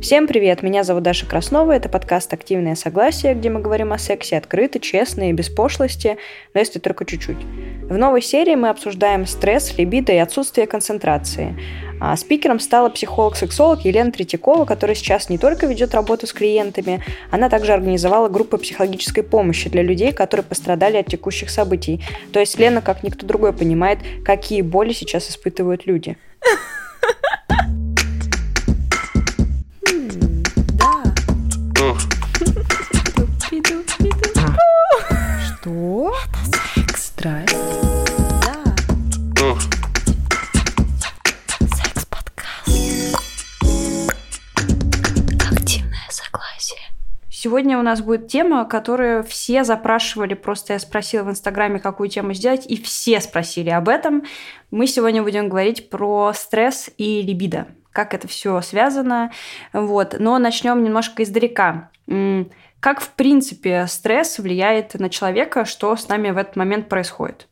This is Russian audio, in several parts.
Всем привет, меня зовут Даша Краснова, это подкаст «Активное согласие», где мы говорим о сексе открыто, честно и без пошлости, но если только чуть-чуть. В новой серии мы обсуждаем стресс, либидо и отсутствие концентрации. А спикером стала психолог-сексолог Елена Третьякова, которая сейчас не только ведет работу с клиентами, она также организовала группы психологической помощи для людей, которые пострадали от текущих событий. То есть Лена, как никто другой, понимает, какие боли сейчас испытывают люди. Страсть? Да. Секс-подкаст. Активное согласие. Сегодня у нас будет тема, которую все запрашивали. Просто я спросила в Инстаграме, какую тему сделать, и все спросили об этом. Мы сегодня будем говорить про стресс и либидо. Как это все связано. Вот. Но начнем немножко издалека. Как, в принципе, стресс влияет на человека, что с нами в этот момент происходит?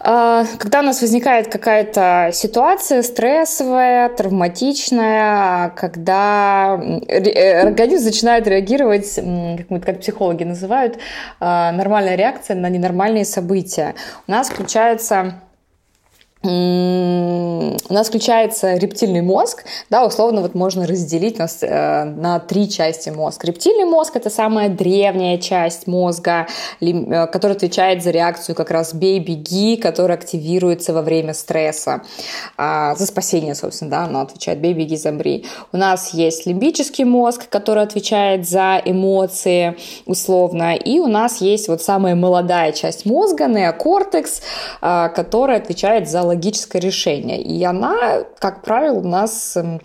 А, Когда у нас возникает какая-то ситуация стрессовая, травматичная, когда э, организм начинает реагировать, как, мы, как психологи называют, а, нормальная реакция на ненормальные события, у нас включается у нас включается рептильный мозг, да, условно вот можно разделить нас э, на три части мозга. Рептильный мозг это самая древняя часть мозга, лим- э, которая отвечает за реакцию как раз бей, беги, которая активируется во время стресса, А, за спасение, собственно, да, она отвечает бей, беги, замри. У нас есть лимбический мозг, который отвечает за эмоции, условно, и у нас есть вот самая молодая часть мозга, неокортекс, а, которая отвечает за логическое решение. И она, как правило, у нас м,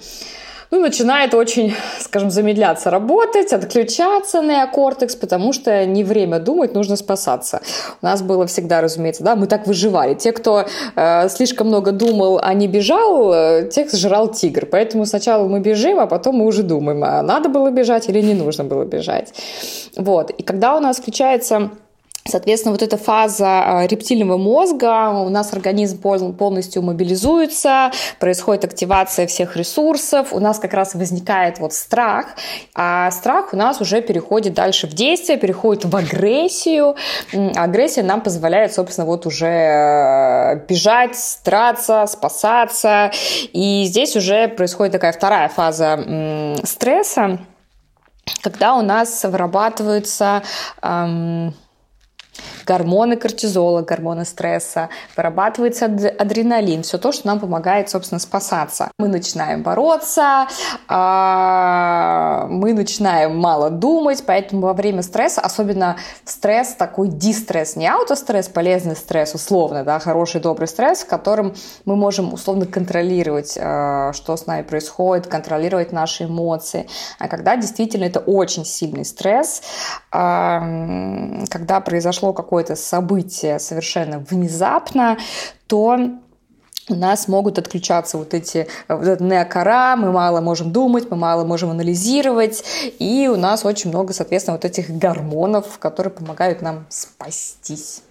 ну, начинает очень, скажем, замедляться работать, отключаться неокортекс, потому что не время думать, нужно спасаться. У нас было всегда, разумеется, да, мы так выживали. Те, кто э, слишком много думал, а не бежал, э, тех сжирал тигр. Поэтому сначала мы бежим, а потом мы уже думаем, а надо было бежать или не нужно было бежать. Вот. И когда у нас включается Соответственно, вот эта фаза а, рептильного мозга, у нас организм пол- полностью мобилизуется, происходит активация всех ресурсов, у нас как раз возникает вот страх, а страх у нас уже переходит дальше в действие, переходит в агрессию. Агрессия нам позволяет, собственно, вот уже э, бежать, драться, спасаться. И здесь уже происходит такая вторая фаза стресса, когда у нас вырабатываются эм, гормоны кортизола, гормоны стресса, вырабатывается ад- адреналин, все то, что нам помогает, собственно, спасаться. Мы начинаем бороться, а, мы начинаем мало думать, поэтому во время стресса, особенно стресс такой дистресс, не аутостресс, полезный стресс, условно, да, хороший, добрый стресс, в котором мы можем условно контролировать, а, что с нами происходит, контролировать наши эмоции. А когда действительно это очень сильный стресс, а, когда произошло какое-то событие совершенно внезапно, то у нас могут отключаться вот эти э, вот эта неокора, мы мало можем думать, мы мало можем анализировать, и у нас очень много, соответственно, вот этих гормонов, которые помогают нам спастись.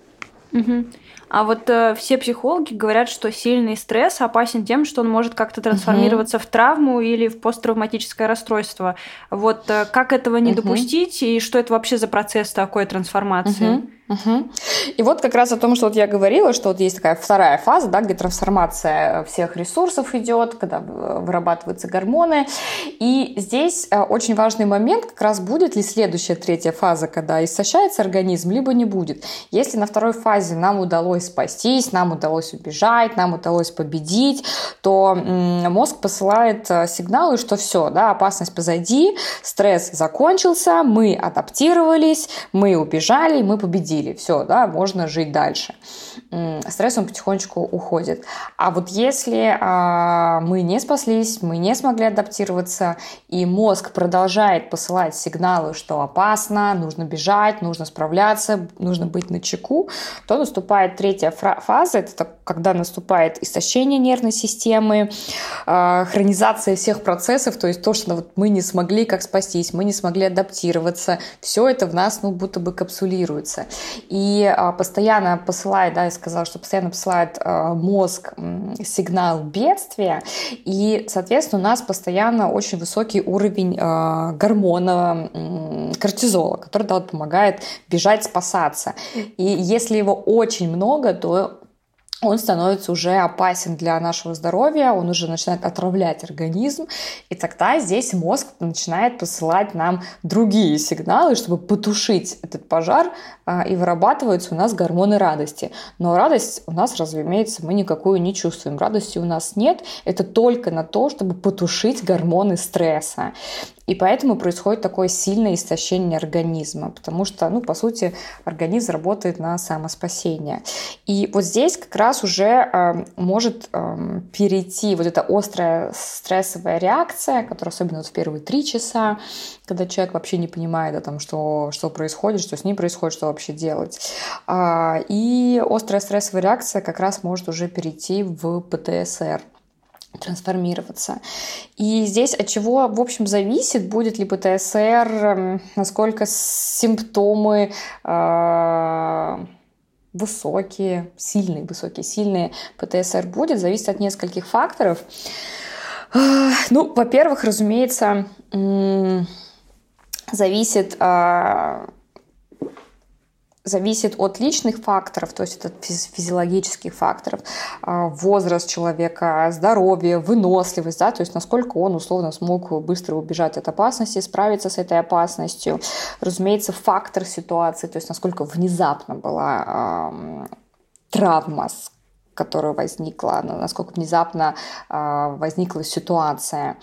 Мгм. А вот э, все психологи говорят, что сильный стресс опасен тем, что он может как-то трансформироваться в травму или в посттравматическое расстройство. Вот э, как этого не Мгм. допустить и что это вообще за процесс такой трансформации? Мгм, мгм. И вот как раз о том, что вот я говорила, что вот есть такая вторая фаза, да, где трансформация всех ресурсов идет, когда э, вырабатываются гормоны. И здесь э, очень важный момент, как раз будет ли следующая третья фаза, когда истощается организм, либо не будет. Если на второй фазе нам удалось спастись, нам удалось убежать, нам удалось победить, то мозг посылает э, сигналы, что все, да, опасность позади, стресс закончился, мы адаптировались, мы убежали, мы победили. Все, да, можно жить дальше. Стресс он потихонечку уходит. А вот если а, мы не спаслись, мы не смогли адаптироваться, и мозг продолжает посылать сигналы, что опасно, нужно бежать, нужно справляться, нужно быть на чеку, то наступает третья фаза, это когда наступает истощение нервной системы, а, хронизация всех процессов, то есть то, что вот мы не смогли как спастись, мы не смогли адаптироваться, все это в нас ну будто бы капсулируется. И а, постоянно посылает, да, я сказала, что постоянно посылает а, мозг сигнал бедствия, и, соответственно, у нас постоянно очень высокий уровень а, гормона кортизола, который да, вот, помогает бежать, спасаться. И если его очень много, то он становится уже опасен для нашего здоровья, он уже начинает отравлять организм, и тогда здесь мозг начинает посылать нам другие сигналы, чтобы потушить этот пожар, а, и вырабатываются у нас гормоны радости. Но радость у нас, разумеется, мы никакую не чувствуем. Радости у нас нет, это только на то, чтобы потушить гормоны стресса. И поэтому происходит такое сильное истощение организма, потому что, ну, по сути, организм работает на самоспасение. И вот здесь как раз уже э, может э, перейти вот эта острая стрессовая реакция, которая особенно вот в первые три часа, когда человек вообще не понимает, да, там, что, что происходит, что с ним происходит, что вообще делать. А, и острая стрессовая реакция как раз может уже перейти в ПТСР трансформироваться. И здесь от чего, в общем, зависит, будет ли ПТСР, эм, насколько симптомы э, высокие, сильные, высокие, сильные ПТСР будет, зависит от нескольких факторов. Ну, во-первых, разумеется, зависит а, зависит от личных факторов, то есть от физиологических факторов, а, возраст человека, здоровье, выносливость, да, то есть насколько он условно смог быстро убежать от опасности, справиться с этой опасностью. Разумеется, фактор ситуации, то есть насколько внезапно была травма, которая возникла, насколько внезапно э, возникла ситуация.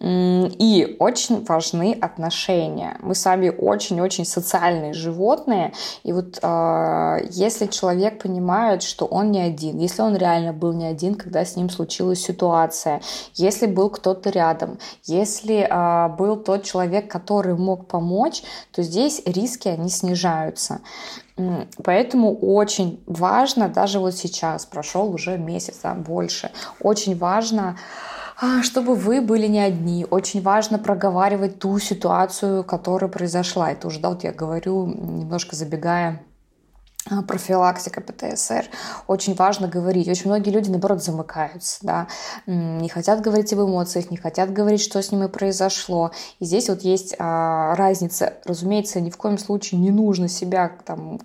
И очень важны отношения. Мы сами очень-очень социальные животные. И вот э, если человек понимает, что он не один, если он реально был не один, когда с ним случилась ситуация, если был кто-то рядом, если э, был тот человек, который мог помочь, то здесь риски, они снижаются. Поэтому очень важно, даже вот сейчас, прошел уже месяц, да, больше, очень важно а, чтобы вы были не одни. Очень важно проговаривать ту ситуацию, которая произошла. Это уже, да, вот я говорю, немножко забегая а, профилактика ПТСР. Очень важно говорить. Очень многие люди, наоборот, замыкаются, да, не хотят говорить об эмоциях, не хотят говорить, что с ними произошло. И здесь вот есть а, разница. Разумеется, ни в коем случае не нужно себя там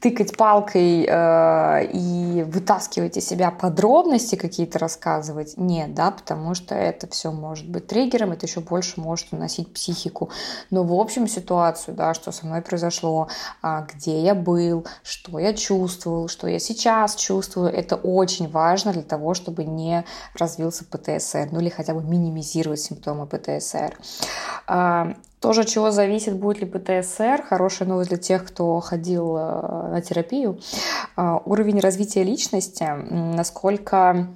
тыкать палкой э, и вытаскивать из себя подробности какие-то рассказывать. Нет, да, потому что это все может быть триггером, это еще больше может уносить психику. Но в общем ситуацию, да, что со мной произошло, э, где я был, что я чувствовал, что я сейчас чувствую, это очень важно для того, чтобы не развился ПТСР, ну или хотя бы минимизировать симптомы ПТСР. Э, тоже чего зависит, будет ли ПТСР. Хорошая новость для тех, кто ходил э, на терапию. Э, уровень развития личности, насколько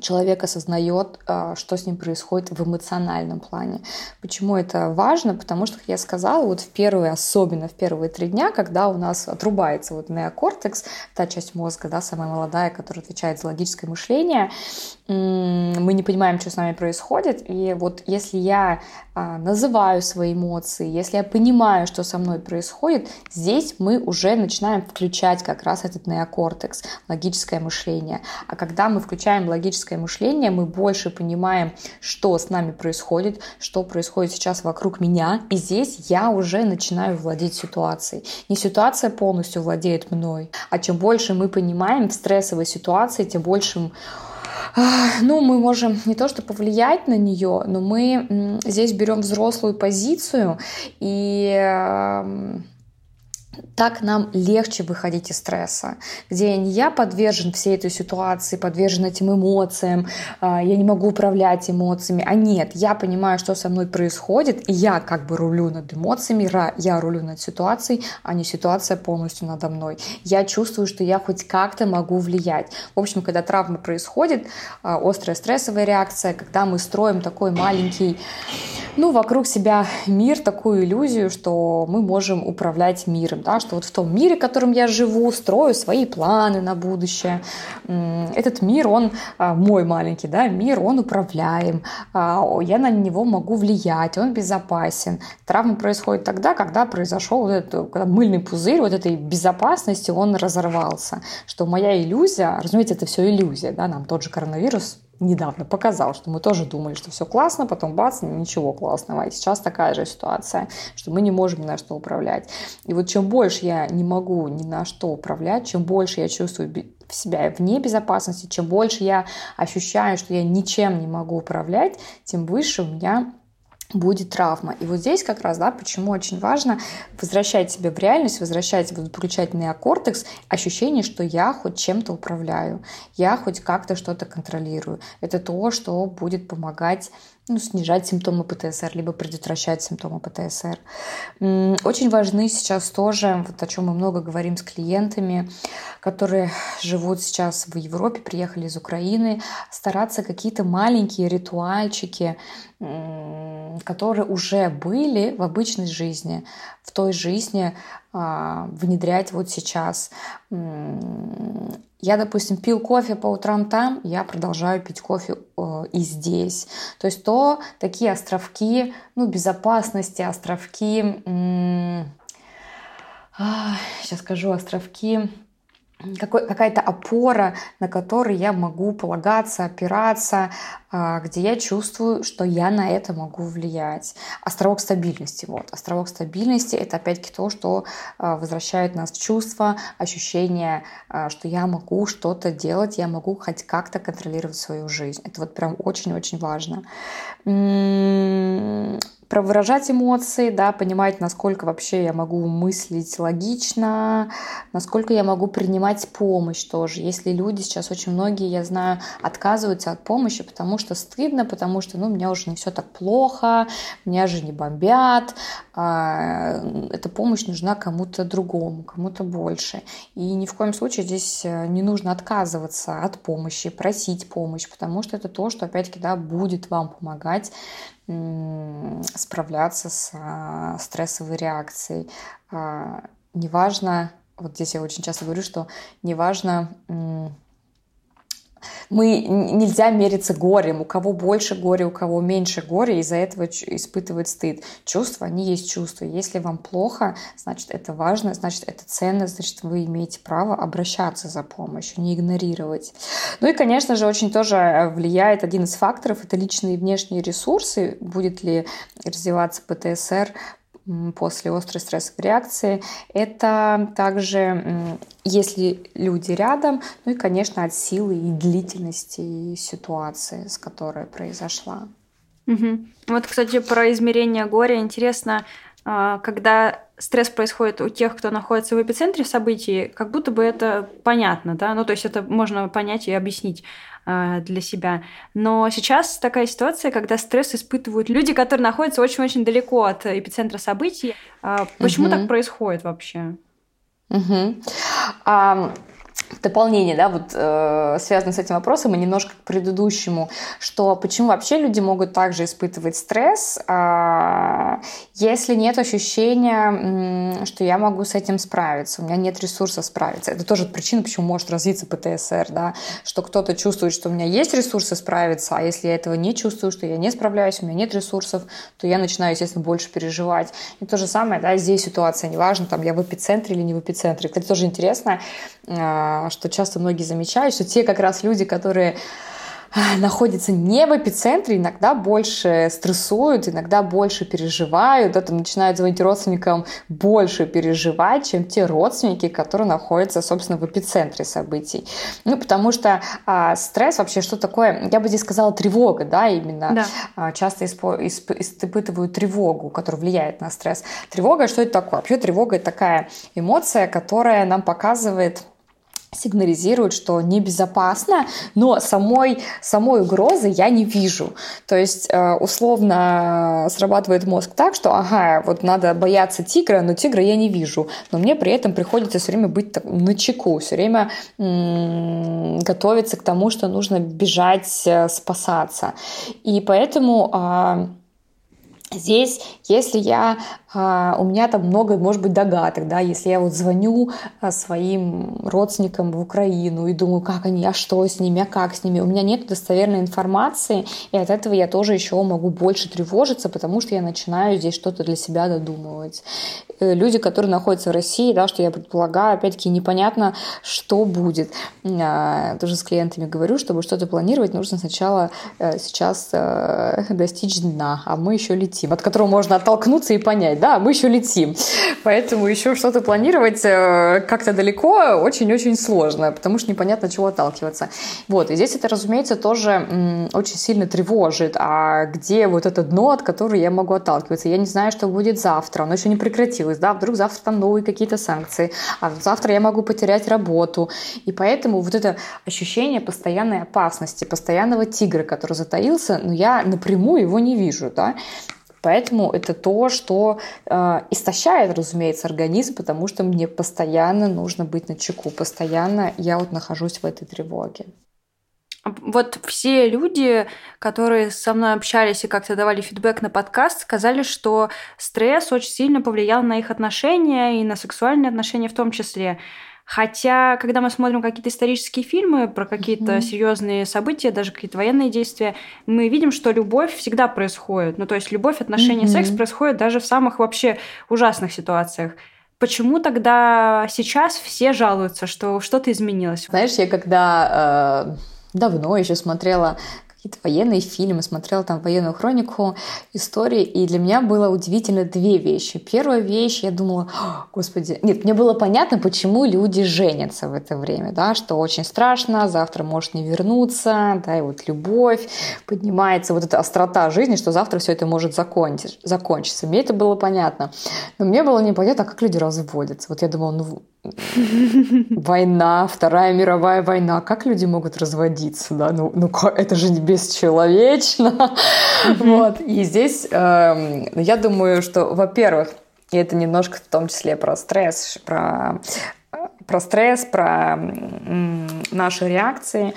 человек осознает, а, что с ним происходит в эмоциональном плане. Почему это важно? Потому что, как я сказала, вот в первые, особенно в первые три дня, когда у нас отрубается вот неокортекс, та часть мозга, да, самая молодая, которая отвечает за логическое мышление, мы не понимаем, что с нами происходит. И вот если я а, называю свои эмоции, если я понимаю, что со мной происходит, здесь мы уже начинаем включать как раз этот неокортекс, логическое мышление. А когда мы включаем логическое мышление, мы больше понимаем, что с нами происходит, что происходит сейчас вокруг меня, и здесь я уже начинаю владеть ситуацией. Не ситуация полностью владеет мной, а чем больше мы понимаем в стрессовой ситуации, тем больше ну, мы можем не то что повлиять на нее, но мы здесь берем взрослую позицию и так нам легче выходить из стресса, где не я подвержен всей этой ситуации, подвержен этим эмоциям, а, я не могу управлять эмоциями, а нет, я понимаю, что со мной происходит, и я как бы рулю над эмоциями, я рулю над ситуацией, а не ситуация полностью надо мной. Я чувствую, что я хоть как-то могу влиять. В общем, когда травма происходит, а, острая стрессовая реакция, когда мы строим такой маленький ну, вокруг себя мир, такую иллюзию, что мы можем управлять миром, да, что вот в том мире, в котором я живу, строю свои планы на будущее. Этот мир, он а, мой маленький, да, мир, он управляем, а, я на него могу влиять, он безопасен. Травма происходит тогда, когда произошел вот этот, когда мыльный пузырь вот этой безопасности, он разорвался, что моя иллюзия, разумеется, это все иллюзия, да, нам тот же коронавирус недавно показал, что мы тоже думали, что все классно, потом бац, ничего классного. И сейчас такая же ситуация, что мы не можем ни на что управлять. И вот чем больше я не могу ни на что управлять, чем больше я чувствую в себя вне безопасности, чем больше я ощущаю, что я ничем не могу управлять, тем выше у меня будет травма. И вот здесь как раз, да, почему очень важно возвращать себя в реальность, возвращать в включать неокортекс, ощущение, что я хоть чем-то управляю, я хоть как-то что-то контролирую. Это то, что будет помогать ну, снижать симптомы ПТСР, либо предотвращать симптомы ПТСР. Очень важны сейчас тоже, вот о чем мы много говорим с клиентами, которые живут сейчас в Европе, приехали из Украины, стараться какие-то маленькие ритуальчики, которые уже были в обычной жизни, в той жизни а, внедрять вот сейчас. Я, допустим, пил кофе по утрам там, я продолжаю пить кофе э, и здесь. То есть то такие островки, ну, безопасности, островки, сейчас скажу, островки какая-то опора, на которой я могу полагаться, опираться, а, где я чувствую, что я на это могу влиять. Островок стабильности. Вот. Островок стабильности — это опять-таки то, что а, возвращает нас в чувство, ощущение, а, что я могу что-то делать, я могу хоть как-то контролировать свою жизнь. Это вот прям очень-очень важно про выражать эмоции, да, понимать, насколько вообще я могу мыслить логично, насколько я могу принимать помощь тоже. Если люди сейчас очень многие, я знаю, отказываются от помощи, потому что стыдно, потому что, ну, у меня уже не все так плохо, меня же не бомбят, а, эта помощь нужна кому-то другому, кому-то больше. И ни в коем случае здесь э, не нужно отказываться от помощи, просить помощь, потому что это то, что, опять-таки, да, будет вам помогать справляться с а, стрессовой реакцией. А, неважно, вот здесь я очень часто говорю, что неважно, мы нельзя мериться горем. У кого больше горя, у кого меньше горя, из-за этого испытывать стыд. Чувства, они есть чувства. Если вам плохо, значит, это важно, значит, это ценно, значит, вы имеете право обращаться за помощью, не игнорировать. Ну и, конечно же, очень тоже э, влияет один из факторов, это личные внешние ресурсы. Будет ли развиваться ПТСР после острой стрессовой реакции. Это также, если люди рядом, ну и, конечно, от силы и длительности ситуации, с которой произошла. Угу. Вот, кстати, про измерение горя интересно, когда стресс происходит у тех, кто находится в эпицентре событий, как будто бы это понятно, да, ну то есть это можно понять и объяснить. А, для себя. Но сейчас такая ситуация, когда стресс испытывают люди, которые находятся очень-очень далеко от эпицентра событий. А, почему угу. так происходит вообще? Угу. А, дополнение, да, вот э, связано с этим вопросом и немножко к предыдущему, что почему вообще люди могут также испытывать стресс, э, если нет ощущения, э, что я могу с этим справиться, у меня нет ресурсов справиться. Это тоже причина, почему может развиться ПТСР, да, что кто-то чувствует, что у меня есть ресурсы справиться, а если я этого не чувствую, что я не справляюсь, у меня нет ресурсов, то я начинаю, естественно, больше переживать. И то же самое, да, здесь ситуация, неважно, там я в эпицентре или не в эпицентре. Кстати, тоже интересно, э, что часто многие замечают, что те как раз люди, которые а, находятся не в эпицентре, иногда больше стрессуют, иногда больше переживают, это начинают звонить родственникам больше переживать, чем те родственники, которые находятся, собственно, в эпицентре событий. Ну, потому что а, стресс вообще что такое? Я бы здесь сказала тревога, да, именно. Да. А, часто испо- исп- испытывают тревогу, которая влияет на стресс. Тревога, что это такое? Вообще тревога это такая эмоция, которая нам показывает сигнализирует, что небезопасно, но самой, самой угрозы я не вижу. То есть, э, условно, срабатывает мозг так, что, ага, вот надо бояться тигра, но тигра я не вижу. Но мне при этом приходится все время быть на чеку, все время готовиться к тому, что нужно бежать, э, спасаться. И поэтому а, Здесь, если я, а, у меня там много, может быть, догадок, да, если я вот звоню а, своим родственникам в Украину и думаю, как они, а что с ними, а как с ними, у меня нет достоверной информации, и от этого я тоже еще могу больше тревожиться, потому что я начинаю здесь что-то для себя додумывать. Э, люди, которые находятся в России, да, что я предполагаю, опять-таки непонятно, что будет. А, тоже с клиентами говорю, чтобы что-то планировать, нужно сначала э, сейчас э, достичь дна, а мы еще летим, от которого можно оттолкнуться и понять, да, мы еще летим. Поэтому еще что-то планировать как-то далеко очень-очень сложно, потому что непонятно, чего отталкиваться. Вот, и здесь это, разумеется, тоже очень сильно тревожит. А где вот это дно, от которого я могу отталкиваться? Я не знаю, что будет завтра, оно еще не прекратилось да, вдруг завтра там новые какие-то санкции, а завтра я могу потерять работу. И поэтому вот это ощущение постоянной опасности, постоянного тигра, который затаился, но я напрямую его не вижу, да. Поэтому это то, что э, истощает, разумеется, организм, потому что мне постоянно нужно быть на чеку, постоянно я вот нахожусь в этой тревоге. Вот все люди, которые со мной общались и как-то давали фидбэк на подкаст, сказали, что стресс очень сильно повлиял на их отношения и на сексуальные отношения в том числе. Хотя, когда мы смотрим какие-то исторические фильмы про какие-то mm-hmm. серьезные события, даже какие-то военные действия, мы видим, что любовь всегда происходит. Ну, то есть любовь, отношения, mm-hmm. секс происходит даже в самых вообще ужасных ситуациях. Почему тогда сейчас все жалуются, что что-то изменилось? Знаешь, я когда э давно еще смотрела какие-то военные фильмы, смотрела там военную хронику истории, и для меня было удивительно две вещи. Первая вещь, я думала, господи, нет, мне было понятно, почему люди женятся в это время, да, что очень страшно, завтра может не вернуться, да, и вот любовь, поднимается вот эта острота жизни, что завтра все это может закончить, закончиться. Мне это было понятно. Но мне было непонятно, а как люди разводятся. Вот я думала, ну, война, Вторая мировая война, как люди могут разводиться, да? Ну, ну это же бесчеловечно. вот. И здесь э, я думаю, что, во-первых, и это немножко в том числе про стресс, про про стресс, про наши реакции,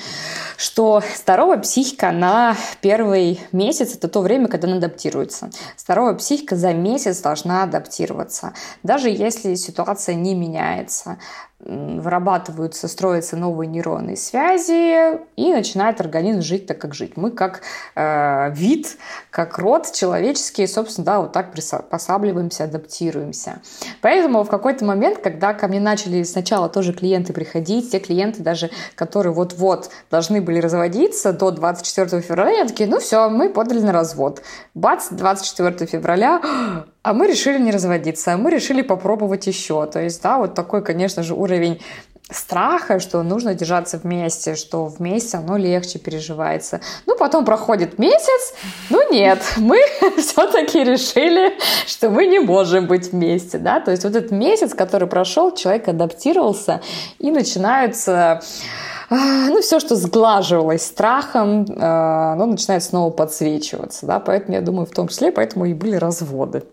что здоровая психика на первый месяц – это то время, когда она адаптируется. Здоровая психика за месяц должна адаптироваться. Даже если ситуация не меняется, вырабатываются, строятся новые нейронные связи, и начинает организм жить так, как жить. Мы как э, вид, как род человеческий, собственно, да, вот так приспосабливаемся, адаптируемся. Поэтому в какой-то момент, когда ко мне начали сначала тоже клиенты приходить, те клиенты даже, которые вот-вот должны были разводиться до 24 февраля, я такие, ну все, мы подали на развод. Бац, 24 февраля, а мы решили не разводиться, а мы решили попробовать еще. То есть, да, вот такой, конечно же, уровень страха, что нужно держаться вместе, что вместе оно легче переживается. Ну, потом проходит месяц, ну нет, мы все-таки решили, что мы не можем быть вместе, да, то есть вот этот месяц, который прошел, человек адаптировался, и начинаются а, ну, все, что сглаживалось страхом, а, оно начинает снова подсвечиваться, да, поэтому, я думаю, в том числе, поэтому и были разводы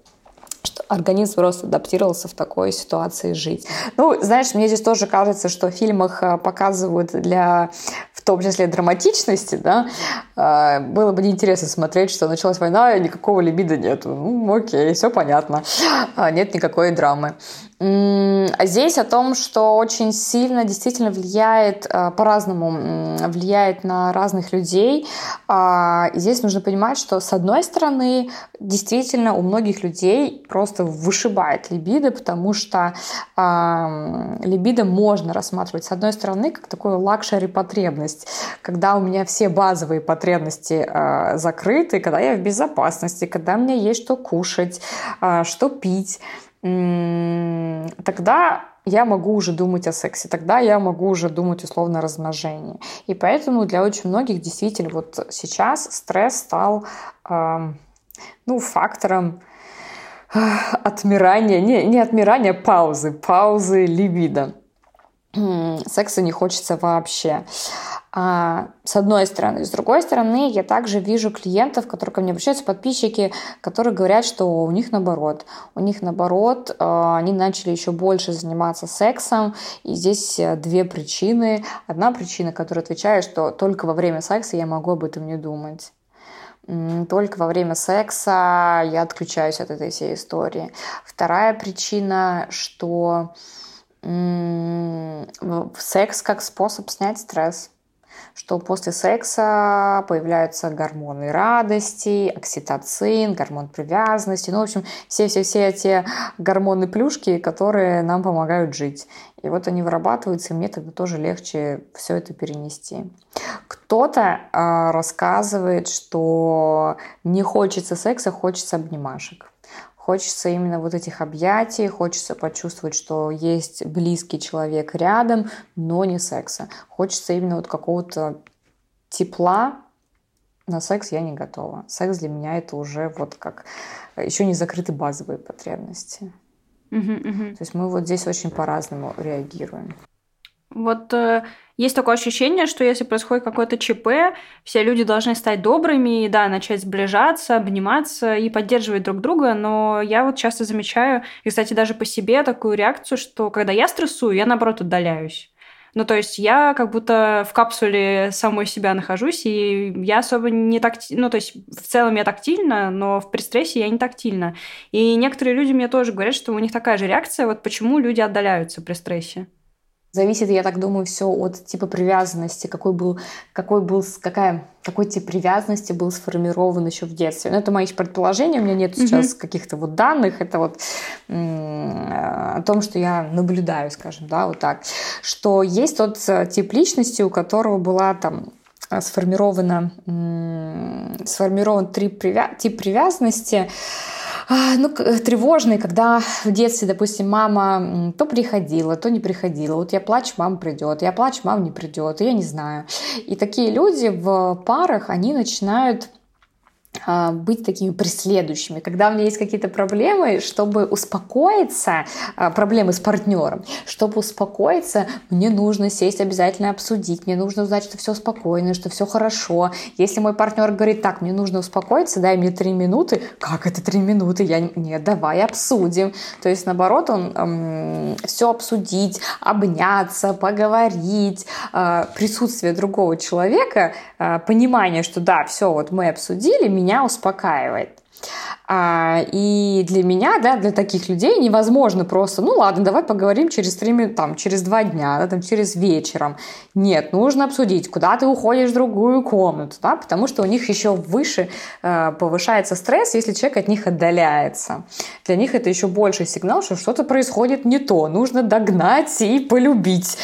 организм просто адаптировался в такой ситуации жить. Ну, знаешь, мне здесь тоже кажется, что в фильмах э, показывают для, в том числе, драматичности, да, э, было бы неинтересно смотреть, что началась война, и никакого либида нету. Ну, окей, все понятно. А, нет никакой драмы. А здесь о том, что очень сильно действительно влияет, э, по-разному влияет на разных людей. А, и здесь нужно понимать, что с одной стороны, действительно у многих людей просто вышибает либидо, потому что либидо можно рассматривать с одной стороны как такую luxury потребность, когда у меня все базовые потребности э, закрыты, когда я в безопасности, когда у меня есть что кушать, э, что пить тогда я могу уже думать о сексе, тогда я могу уже думать условно о размножении. И поэтому для очень многих действительно вот сейчас стресс стал э, ну, фактором э, отмирания, не, не отмирания, паузы, паузы либидо. Секса не хочется вообще. А, с одной стороны. С другой стороны, я также вижу клиентов, которые ко мне обращаются, подписчики, которые говорят, что у них наоборот. У них наоборот, а, они начали еще больше заниматься сексом. И здесь э, две причины. Одна причина, которая отвечает, что только во время секса я могу об этом не думать. Только во время секса я отключаюсь от этой всей истории. Вторая причина, что секс как способ снять стресс что после секса появляются гормоны радости, окситоцин, гормон привязанности, ну, в общем, все-все-все эти гормоны-плюшки, которые нам помогают жить. И вот они вырабатываются, и мне тогда тоже легче все это перенести. Кто-то а, рассказывает, что не хочется секса, хочется обнимашек. Хочется именно вот этих объятий, хочется почувствовать, что есть близкий человек рядом, но не секса. Хочется именно вот какого-то тепла. На секс я не готова. Секс для меня это уже вот как еще не закрыты базовые потребности. Мгм, мгм. То есть мы вот здесь очень по-разному реагируем. Вот э, есть такое ощущение, что если происходит какое-то ЧП, все люди должны стать добрыми, и, да, начать сближаться, обниматься и поддерживать друг друга. Но я вот часто замечаю, и, кстати, даже по себе такую реакцию, что когда я стрессую, я, наоборот, отдаляюсь. Ну, то есть я как будто в капсуле самой себя нахожусь, и я особо не такти... Ну, то есть в целом я тактильна, но в пристрессе я не тактильна. И некоторые люди мне тоже говорят, что у них такая же реакция, вот почему люди отдаляются при стрессе. Зависит, я так думаю, все от типа привязанности, какой был, какой был, какая, какой тип привязанности был сформирован еще в детстве. Но это мои предположения, у меня нет сейчас каких-то вот данных, это вот о том, что я наблюдаю, скажем, да, вот так, что есть тот э, тип личности, у которого была там э, сформирована, сформирован тип, привя- тип привязанности, ну, к- тревожный, когда в детстве, допустим, мама то приходила, то не приходила. Вот я плачу, мама придет, я плачу, мама не придет, я не знаю. И такие люди в парах, они начинают а, быть такими преследующими. Когда у меня есть какие-то проблемы, чтобы успокоиться, а, проблемы с партнером, чтобы успокоиться, мне нужно сесть обязательно обсудить, мне нужно узнать, что все спокойно, что все хорошо. Если мой партнер говорит, так, мне нужно успокоиться, дай мне три минуты, как это три минуты? Я не- давай обсудим. То есть, наоборот, он все обсудить, обняться, поговорить, а, присутствие другого человека, а, понимание, что да, все, вот мы обсудили, меня успокаивает. А, и для меня, да, для таких людей невозможно просто, ну ладно, давай поговорим через три там, через два дня, да, там, через вечером. Нет, нужно обсудить, куда ты уходишь в другую комнату, да, потому что у них еще выше э, повышается стресс, если человек от них отдаляется. Для них это еще больший сигнал, что что-то происходит не то, нужно догнать и полюбить.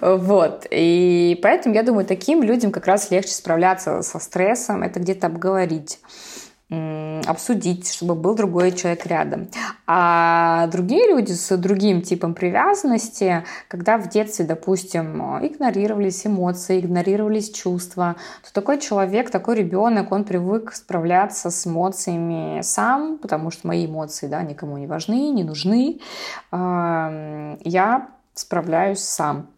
Вот. И поэтому, я думаю, таким людям как раз легче справляться со стрессом, это где-то обговорить обсудить, чтобы был другой человек рядом. А другие люди с другим типом привязанности, когда в детстве, допустим, игнорировались эмоции, игнорировались чувства, то такой человек, такой ребенок, он привык справляться с эмоциями сам, потому что мои эмоции, да, никому не важны, не нужны. Я справляюсь сам.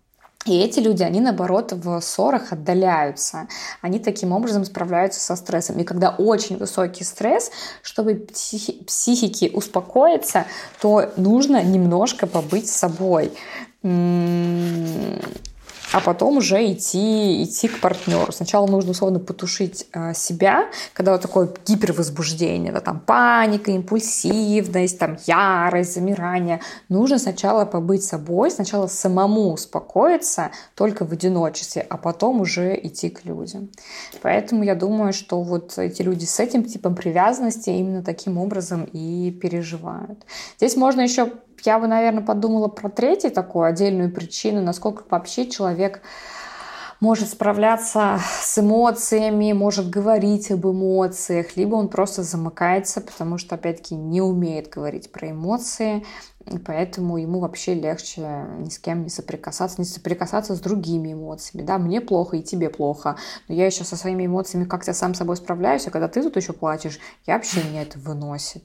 И эти люди, они наоборот в ссорах отдаляются. Они таким образом справляются со стрессом. И когда очень высокий стресс, чтобы психи- психике успокоиться, то нужно немножко побыть собой. А потом уже идти, идти к партнеру. Сначала нужно условно потушить э, себя, когда вот такое гипервозбуждение, да, там паника, импульсивность, там ярость, замирание. Нужно сначала побыть собой, сначала самому успокоиться только в одиночестве, а потом уже идти к людям. Поэтому я думаю, что вот эти люди с этим типом привязанности именно таким образом и переживают. Здесь можно еще я бы, наверное, подумала про третью такую отдельную причину, насколько вообще человек может справляться с эмоциями, может говорить об эмоциях, либо он просто замыкается, потому что, опять-таки, не умеет говорить про эмоции, и поэтому ему вообще легче ни с кем не соприкасаться, не соприкасаться с другими эмоциями. Да, мне плохо и тебе плохо, но я еще со своими эмоциями как-то сам собой справляюсь, а когда ты тут еще плачешь, я вообще меня это выносит.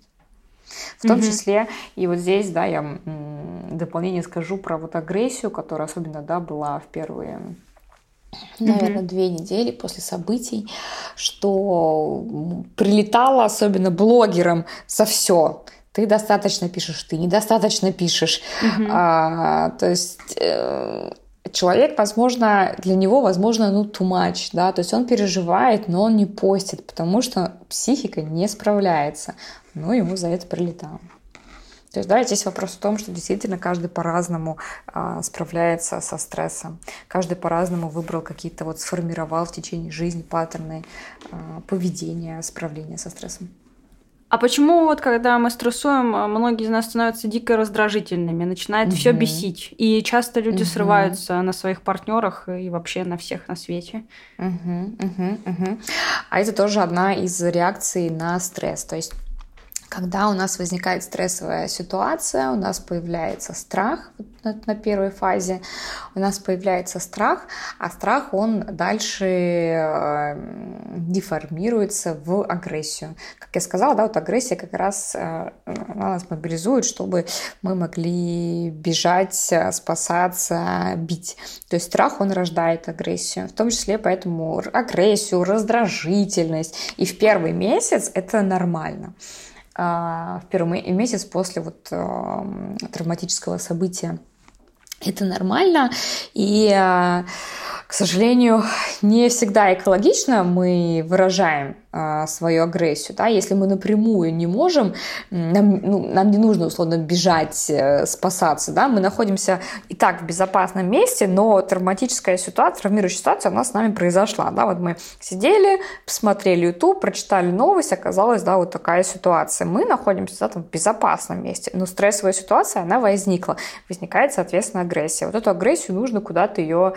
В том Мгм. числе, и вот здесь, да, я дополнение скажу про вот агрессию, которая особенно, да, была в первые наверное, две недели после событий, что прилетало особенно блогерам за все. Ты достаточно пишешь, ты недостаточно пишешь. Мгм. А, то есть э, человек, возможно, для него, возможно, ну, too much, да, то есть он переживает, но он не постит, потому что психика не справляется, но ему за это прилетало. То есть, да, здесь вопрос в том, что действительно каждый по-разному а, справляется со стрессом. Каждый по-разному выбрал какие-то вот, сформировал в течение жизни паттерны а, поведения, справления со стрессом. А почему вот когда мы стрессуем, а, многие из нас становятся дико раздражительными, начинает все Мгм. бесить. И часто люди Мгм. срываются на своих партнерах и вообще на всех на свете. Мгм, мгм, мгм. А это тоже одна из реакций на стресс. То есть когда у нас возникает стрессовая ситуация, у нас появляется страх вот на, первой фазе, у нас появляется страх, а страх, он дальше э, деформируется в агрессию. Как я сказала, да, вот агрессия как раз э, нас мобилизует, чтобы мы могли бежать, э, спасаться, бить. То есть страх, он рождает агрессию, в том числе поэтому агрессию, раздражительность. И в первый месяц это нормально в первый ме- месяц после вот эм, травматического события. Это нормально, и, а, к сожалению, не всегда экологично мы выражаем а, свою агрессию. Да? Если мы напрямую не можем, нам, ну, нам не нужно условно бежать, э, спасаться. Да? Мы находимся и так в безопасном месте, но травматическая ситуация, травмирующая ситуация у нас с нами произошла. Да? Вот мы сидели, посмотрели YouTube, прочитали новость, оказалась да, вот такая ситуация. Мы находимся да, там, в безопасном месте, но стрессовая ситуация, она возникла. Возникает, соответственно, агрессия. Вот эту агрессию нужно куда-то ее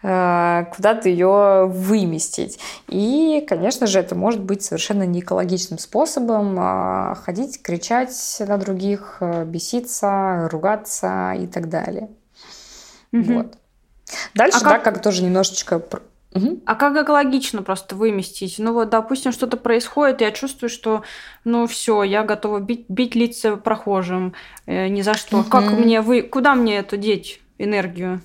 куда-то ее выместить. И, конечно же, это может быть совершенно не экологичным способом а, ходить, кричать на других, э, беситься, ругаться и так далее. Мгм. Вот. Дальше, А да, как- как тоже немножечко... Мгм. А как экологично просто выместить? Ну вот, допустим, что-то происходит, я чувствую, что, ну все, я готова бить, бить лица прохожим э, ни за что. Как Мгм. мне вы, куда мне это деть энергию?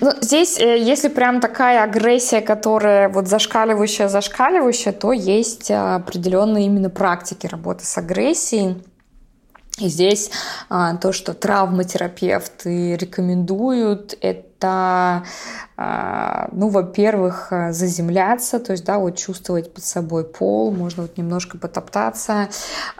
Ну, здесь, э, если прям такая агрессия, которая вот зашкаливающая, зашкаливающая, то есть а, определенные именно практики работы с агрессией. И здесь а, то, что травматерапевты рекомендуют, это, а, ну, во-первых, а, заземляться, то есть, да, вот чувствовать под собой пол, можно вот немножко потоптаться,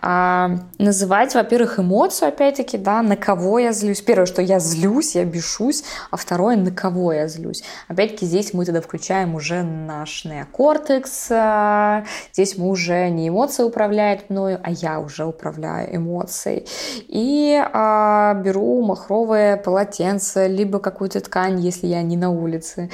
а, называть, во-первых, эмоцию, опять-таки, да, на кого я злюсь. Первое, что я злюсь, я бешусь, а второе, на кого я злюсь. Опять-таки, здесь мы тогда включаем уже наш неокортекс, а, здесь мы уже не эмоция управляет мною, а я уже управляю эмоцией. И беру махровое полотенце, либо какую-то ткань, если я не на улице,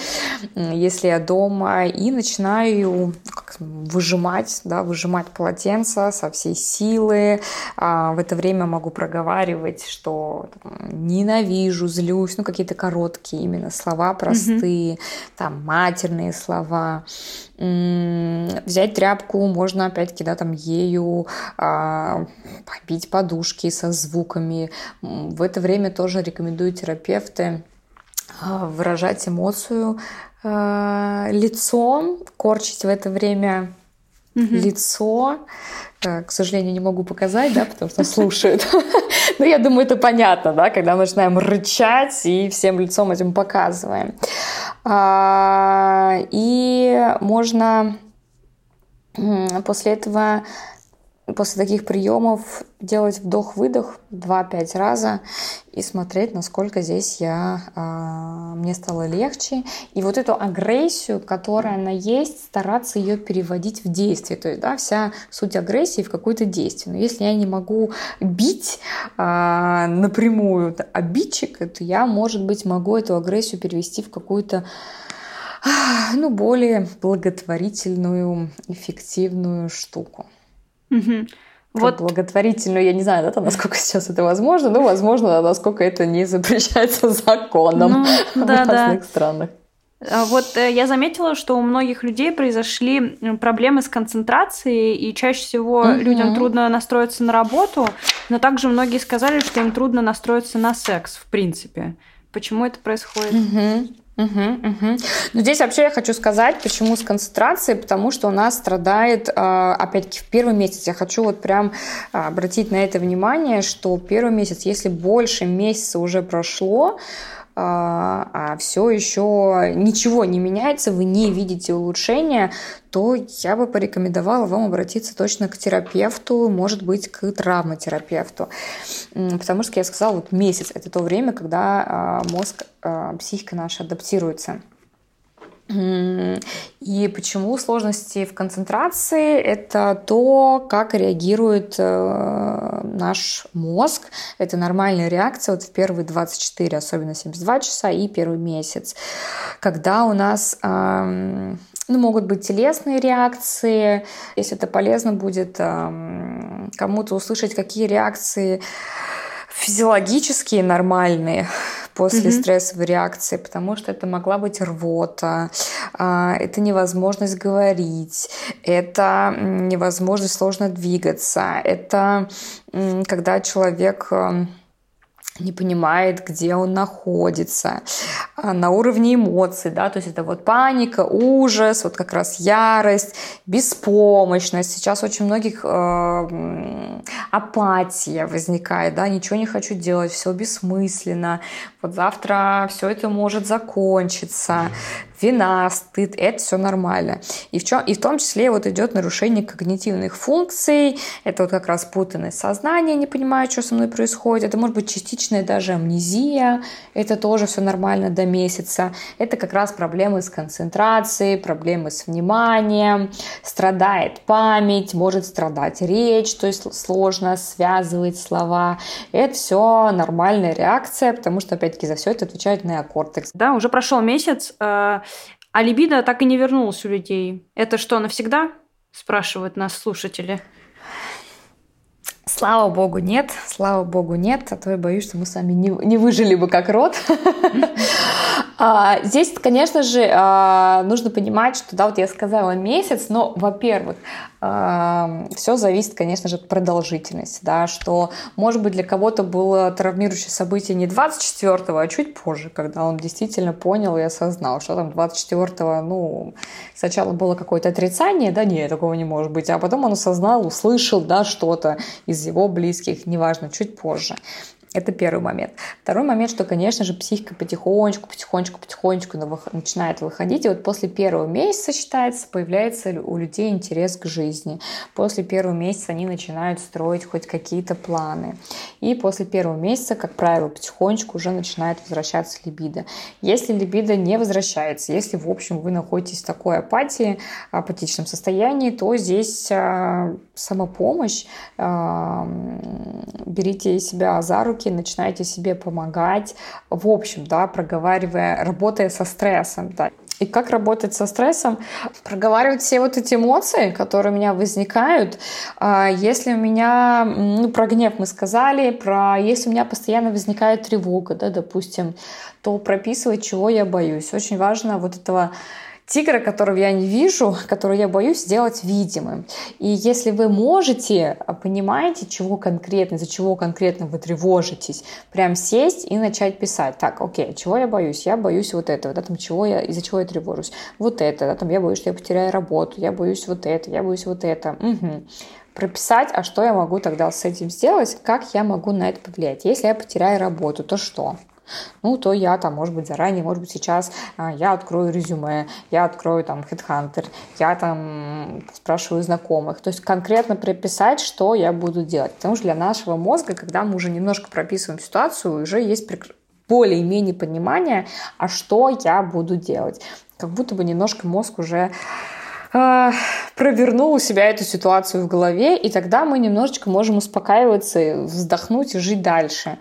если я дома, и начинаю как, выжимать, да, выжимать полотенце со всей силы. А, в это время могу проговаривать, что там, ненавижу, злюсь, ну какие-то короткие именно слова простые, там матерные слова. Взять тряпку, можно опять-таки, да, там ею а, побить подушки со звуками. В это время тоже рекомендую терапевты выражать эмоцию а, лицом, корчить в это время лицо. Э, К сожалению, не могу показать, да, потому что слушают. Но я думаю, это понятно, да, когда мы начинаем рычать и всем лицом этим показываем. А, И можно после этого после таких приемов делать вдох-выдох 2-5 раза и смотреть, насколько здесь я, а, мне стало легче. И вот эту агрессию, которая она есть, стараться ее переводить в действие. То есть, да, вся суть агрессии в какое-то действие. Но если я не могу бить а, напрямую обидчик, то я, может быть, могу эту агрессию перевести в какую-то а, ну, более благотворительную, эффективную штуку. Про Вот благотворительную, я не знаю, да, насколько сейчас это возможно, но, возможно, насколько это не запрещается законом Ну, в да, да. разных странах. А Вот э, я заметила, что у многих людей произошли проблемы с концентрацией, и чаще всего Мгм. людям трудно настроиться на работу, но также многие сказали, что им трудно настроиться на секс, в принципе. Почему это происходит? Мгм, Угу, угу. Но здесь вообще я хочу сказать, почему с концентрацией, потому что у нас страдает, э, опять-таки, в первый месяц. Я хочу вот прям э, обратить на это внимание, что первый месяц, если больше месяца уже прошло, а, а все еще ничего не меняется, вы не видите улучшения, то я бы порекомендовала вам обратиться точно к терапевту, может быть, к травматерапевту. Потому что я сказала, вот месяц – это то время, когда а, мозг, а, психика наша адаптируется. И почему сложности в концентрации? Это то, как реагирует э, наш мозг. Это нормальная реакция вот в первые 24, особенно 72 часа и первый месяц. Когда у нас ну, могут быть телесные реакции. Если это полезно будет кому-то услышать, какие реакции физиологические нормальные после mm-hmm. стрессовой реакции, потому что это могла быть рвота, а, это невозможность говорить, это невозможность сложно двигаться, это когда человек эм, не понимает, где он находится, а, на уровне эмоций, да, то есть это вот паника, ужас, вот как раз ярость, беспомощность. Сейчас очень многих э, апатия возникает, да, ничего не хочу делать, все бессмысленно, вот завтра все это может закончиться, вина, стыд, это все нормально. И в, чем, и в том числе вот идет нарушение когнитивных функций, это вот как раз путанность сознания, не понимаю, что со мной происходит, это может быть частичная даже амнезия, это тоже все нормально до месяца, это как раз проблемы с концентрацией, проблемы с вниманием, страдает память, может страдать речь, то есть сложно связывать слова, это все нормальная реакция, потому что, опять-таки, за все это отвечает неокортекс. Да, уже прошел месяц, э, а либидо так и не вернулось у людей. Это что, навсегда? Спрашивают нас слушатели. Слава богу, нет. Слава богу, нет. А то я боюсь, что мы сами не, не выжили бы как род. А, здесь, конечно же, а, нужно понимать, что, да, вот я сказала месяц, но, во-первых, все зависит, конечно же, от продолжительности, да, что, может быть, для кого-то было травмирующее событие не 24-го, а чуть позже, когда он действительно понял и осознал, что там 24-го, ну, сначала было какое-то отрицание, да, нет, такого не может быть, а потом он осознал, услышал, да, что-то из его близких, неважно, чуть позже. Это первый момент. Второй момент, что, конечно же, психика потихонечку, потихонечку, потихонечку начинает выходить. И вот после первого месяца, считается, появляется у людей интерес к жизни. После первого месяца они начинают строить хоть какие-то планы. И после первого месяца, как правило, потихонечку уже начинает возвращаться либидо. Если либидо не возвращается, если, в общем, вы находитесь в такой апатии, апатичном состоянии, то здесь а, самопомощь, берите себя за руки, руки, начинаете себе помогать, в общем, да, проговаривая, работая со стрессом, да. И как работать со стрессом? Проговаривать все вот эти эмоции, которые у меня возникают. А, если у меня, ну, про гнев мы сказали, про если у меня постоянно возникает тревога, да, допустим, то прописывать, чего я боюсь. Очень важно вот этого тигра, которого я не вижу, который я боюсь сделать видимым. И если вы можете, а, понимаете, чего конкретно, за чего конкретно вы тревожитесь, прям сесть и начать писать. Так, окей, чего я боюсь? Я боюсь вот этого, да, там, чего я, из-за чего я тревожусь? Вот это, да, там, я боюсь, что я потеряю работу, я боюсь вот это, я боюсь вот это. Угу прописать, а что я могу тогда с этим сделать, как я могу на это повлиять. Если я потеряю работу, то что? Ну, то я там, может быть, заранее, может быть, сейчас а, я открою резюме, я открою там HeadHunter, я там спрашиваю знакомых. То есть конкретно прописать, что я буду делать. Потому что для нашего мозга, когда мы уже немножко прописываем ситуацию, уже есть более-менее понимание, а что я буду делать. Как будто бы немножко мозг уже э, провернул у себя эту ситуацию в голове, и тогда мы немножечко можем успокаиваться, вздохнуть и жить дальше.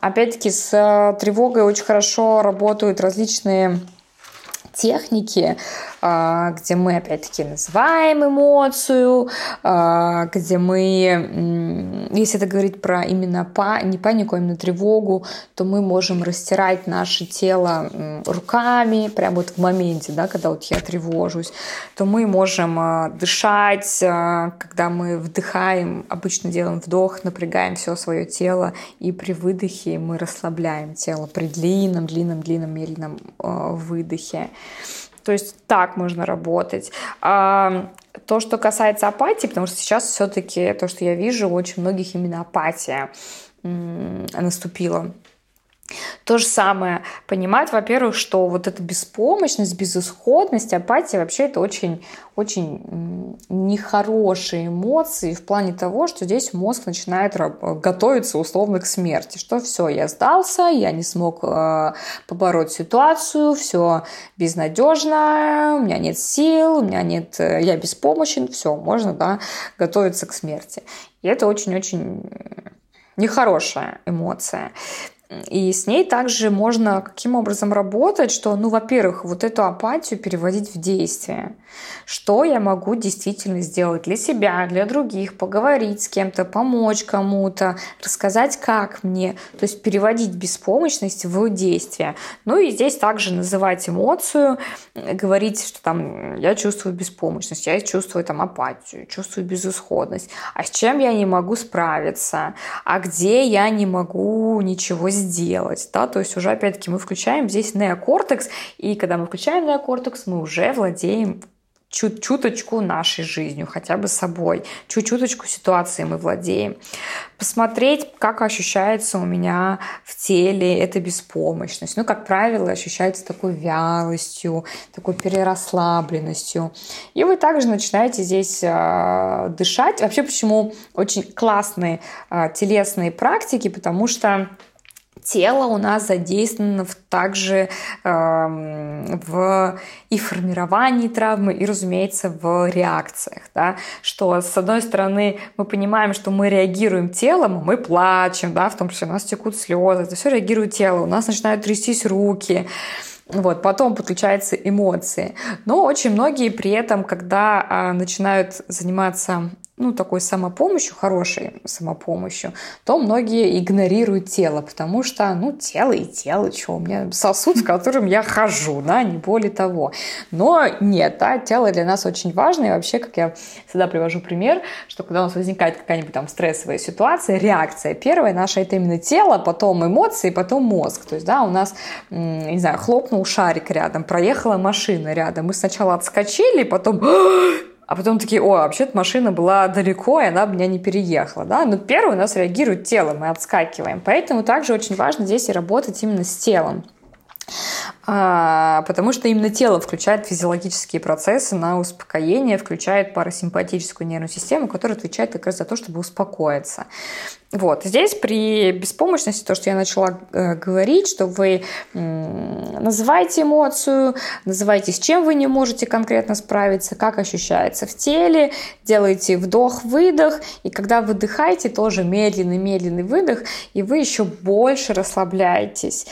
Опять-таки, с тревогой очень хорошо работают различные техники, а, где мы опять-таки называем эмоцию, а, где мы, если это говорить про именно па, не панику, а именно тревогу, то мы можем растирать наше тело руками, прямо вот в моменте, да, когда вот я тревожусь, то мы можем а, дышать, когда мы вдыхаем, обычно делаем вдох, напрягаем все свое тело, и при выдохе мы расслабляем тело при длинном, длинном, длинном, медленном выдохе. То есть так можно работать. А, то, что касается апатии, потому что сейчас все-таки то, что я вижу, очень многих именно апатия наступила. То же самое понимать, во-первых, что вот эта беспомощность, безысходность, апатия вообще это очень, очень нехорошие эмоции в плане того, что здесь мозг начинает готовиться условно к смерти, что все, я сдался, я не смог э, побороть ситуацию, все безнадежно, у меня нет сил, у меня нет, э, я беспомощен, все, можно, да, готовиться к смерти. И это очень-очень нехорошая эмоция. И с ней также можно каким образом работать, что, ну, во-первых, вот эту апатию переводить в действие. Что я могу действительно сделать для себя, для других, поговорить с кем-то, помочь кому-то, рассказать, как мне. То есть переводить беспомощность в действие. Ну и здесь также называть эмоцию, говорить, что там я чувствую беспомощность, я чувствую там апатию, чувствую безысходность. А с чем я не могу справиться? А где я не могу ничего сделать, да, то есть уже опять-таки мы включаем здесь неокортекс, и когда мы включаем неокортекс, мы уже владеем чуть чуточку нашей жизнью, хотя бы собой, чуть-чуточку ситуации мы владеем. Посмотреть, как ощущается у меня в теле эта беспомощность. Ну, как правило, ощущается такой вялостью, такой перерасслабленностью. И вы также начинаете здесь э, дышать. Вообще, почему очень классные э, телесные практики, потому что тело у нас задействовано в, также э, в и формировании травмы, и, разумеется, в реакциях. Да? Что, с одной стороны, мы понимаем, что мы реагируем телом, мы плачем, да, в том числе у нас текут слезы, это все реагирует тело, у нас начинают трястись руки, вот, потом подключаются эмоции. Но очень многие при этом, когда а, начинают заниматься ну, такой самопомощью, хорошей самопомощью, то многие игнорируют тело, потому что, ну, тело и тело, что, у меня сосуд, в котором я хожу, да, не более того. Но нет, да, тело для нас очень важно, и вообще, как я всегда привожу пример, что когда у нас возникает какая-нибудь там стрессовая ситуация, реакция первая наша это именно тело, потом эмоции, потом мозг. То есть, да, у нас, не знаю, хлопнул шарик рядом, проехала машина рядом, мы сначала отскочили, потом а потом такие, о, вообще-то машина была далеко, и она бы меня не переехала, да, но первый у нас реагирует тело, мы отскакиваем, поэтому также очень важно здесь и работать именно с телом. А, потому что именно тело включает физиологические процессы на успокоение, включает парасимпатическую нервную систему, которая отвечает как раз за то, чтобы успокоиться. Вот. Здесь при беспомощности, то, что я начала э, говорить, что вы называете эмоцию, называете, с чем вы не можете конкретно справиться, как ощущается в теле, делаете вдох-выдох, и когда выдыхаете, тоже медленный-медленный выдох, и вы еще больше расслабляетесь.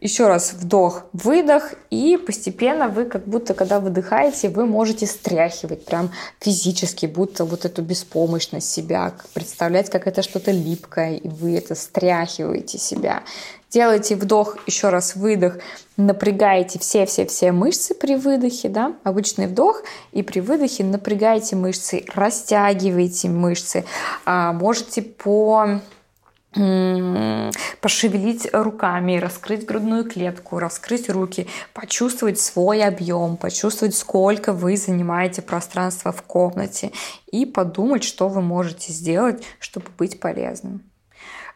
Еще раз вдох, выдох, и постепенно вы как будто, когда выдыхаете, вы можете стряхивать прям физически, будто вот эту беспомощность себя, представлять, как это что-то липкое, и вы это стряхиваете себя. Делайте вдох, еще раз выдох, напрягаете все-все-все мышцы при выдохе, да, обычный вдох, и при выдохе напрягаете мышцы, растягиваете мышцы, а, можете по пошевелить руками, раскрыть грудную клетку, раскрыть руки, почувствовать свой объем, почувствовать, сколько вы занимаете пространства в комнате и подумать, что вы можете сделать, чтобы быть полезным.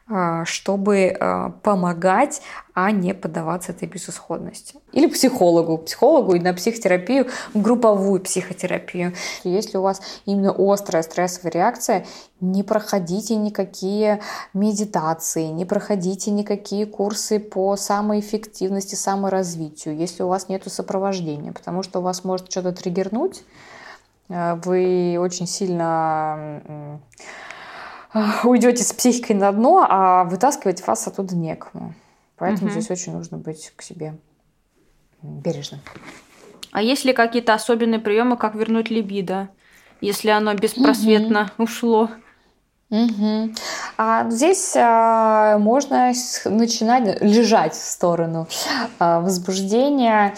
А, чтобы а, помогать, а не поддаваться этой безысходности. Или психологу, психологу и на психотерапию, групповую психотерапию. Если у вас именно острая стрессовая реакция, не проходите никакие медитации, не проходите никакие курсы по самоэффективности, саморазвитию, если у вас нет сопровождения, потому что у вас может что-то триггернуть, а, вы очень сильно уйдете с психикой на дно, а вытаскивать вас оттуда некому. Поэтому угу. здесь очень нужно быть к себе бережным. А есть ли какие-то особенные приемы, как вернуть либидо, если оно беспросветно ушло? Мгм. А здесь а, можно начинать лежать в сторону а, возбуждения,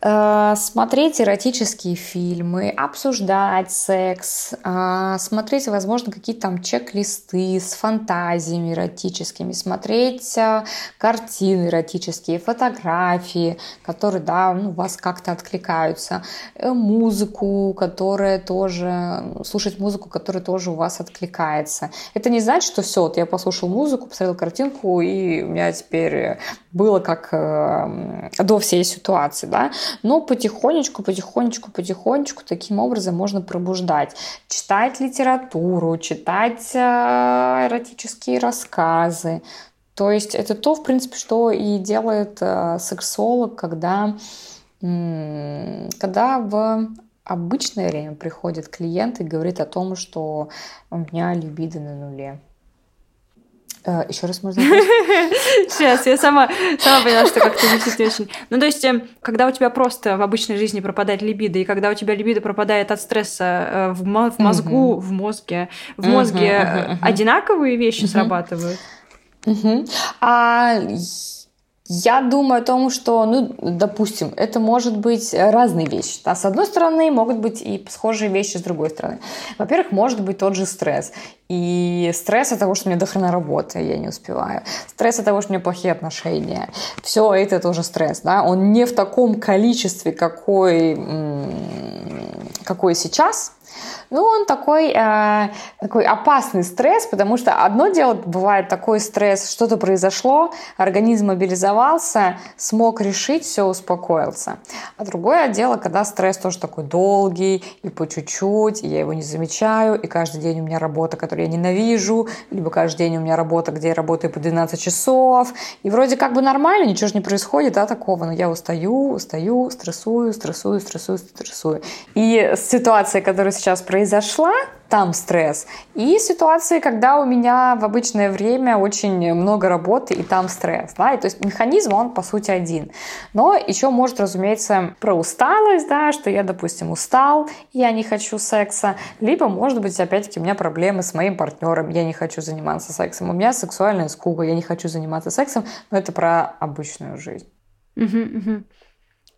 смотреть эротические фильмы, обсуждать секс, а, смотреть, возможно, какие-то там чек-листы с фантазиями эротическими, смотреть а, картины эротические, фотографии, которые, да, ну, вас как-то откликаются, э, музыку, которая тоже, слушать музыку, которая тоже у вас откликается. Это не значит, что все, вот я послушал музыку, посмотрел картинку, и у меня теперь было как э, до всей ситуации, да. Но потихонечку, потихонечку, потихонечку таким образом можно пробуждать. Читать литературу, читать э, эротические рассказы. То есть это то, в принципе, что и делает э, сексолог, когда, когда в обычное время приходит клиент и говорит о том, что у меня либидо на нуле. Э, Еще раз можно? Сейчас, я сама, сама поняла, что как-то звучит не очень. Ну, то есть, эм, когда у тебя просто в обычной жизни пропадает либидо, и когда у тебя либидо пропадает от стресса э, в, в мозгу, в мозге, в Мгм, мозге мгм. одинаковые вещи срабатывают? А я думаю о том, что, ну, допустим, это может быть разные вещи. Да? С одной стороны, могут быть и схожие вещи с другой стороны. Во-первых, может быть тот же стресс. И стресс от того, что у меня дохрена работы, я не успеваю. Стресс от того, что у меня плохие отношения. Все это тоже стресс. Да? Он не в таком количестве, какой, какой сейчас, ну, он такой, э, такой опасный стресс, потому что одно дело бывает такой стресс, что-то произошло, организм мобилизовался, смог решить, все успокоился. А другое дело, когда стресс тоже такой долгий и по чуть-чуть, и я его не замечаю, и каждый день у меня работа, которую я ненавижу, либо каждый день у меня работа, где я работаю по 12 часов, и вроде как бы нормально, ничего же не происходит, да, такого, но я устаю, устаю, стрессую, стрессую, стрессую, стрессую. И ситуация, которая сейчас произошла, там стресс. И ситуации, когда у меня в обычное время очень много работы, и там стресс. Да? И, то есть механизм, он по сути один. Но еще может, разумеется, про усталость, да, что я, допустим, устал, я не хочу секса. Либо, может быть, опять-таки, у меня проблемы с моим партнером, я не хочу заниматься сексом. У меня сексуальная скука, я не хочу заниматься сексом. Но это про обычную жизнь. Мгм, мгм.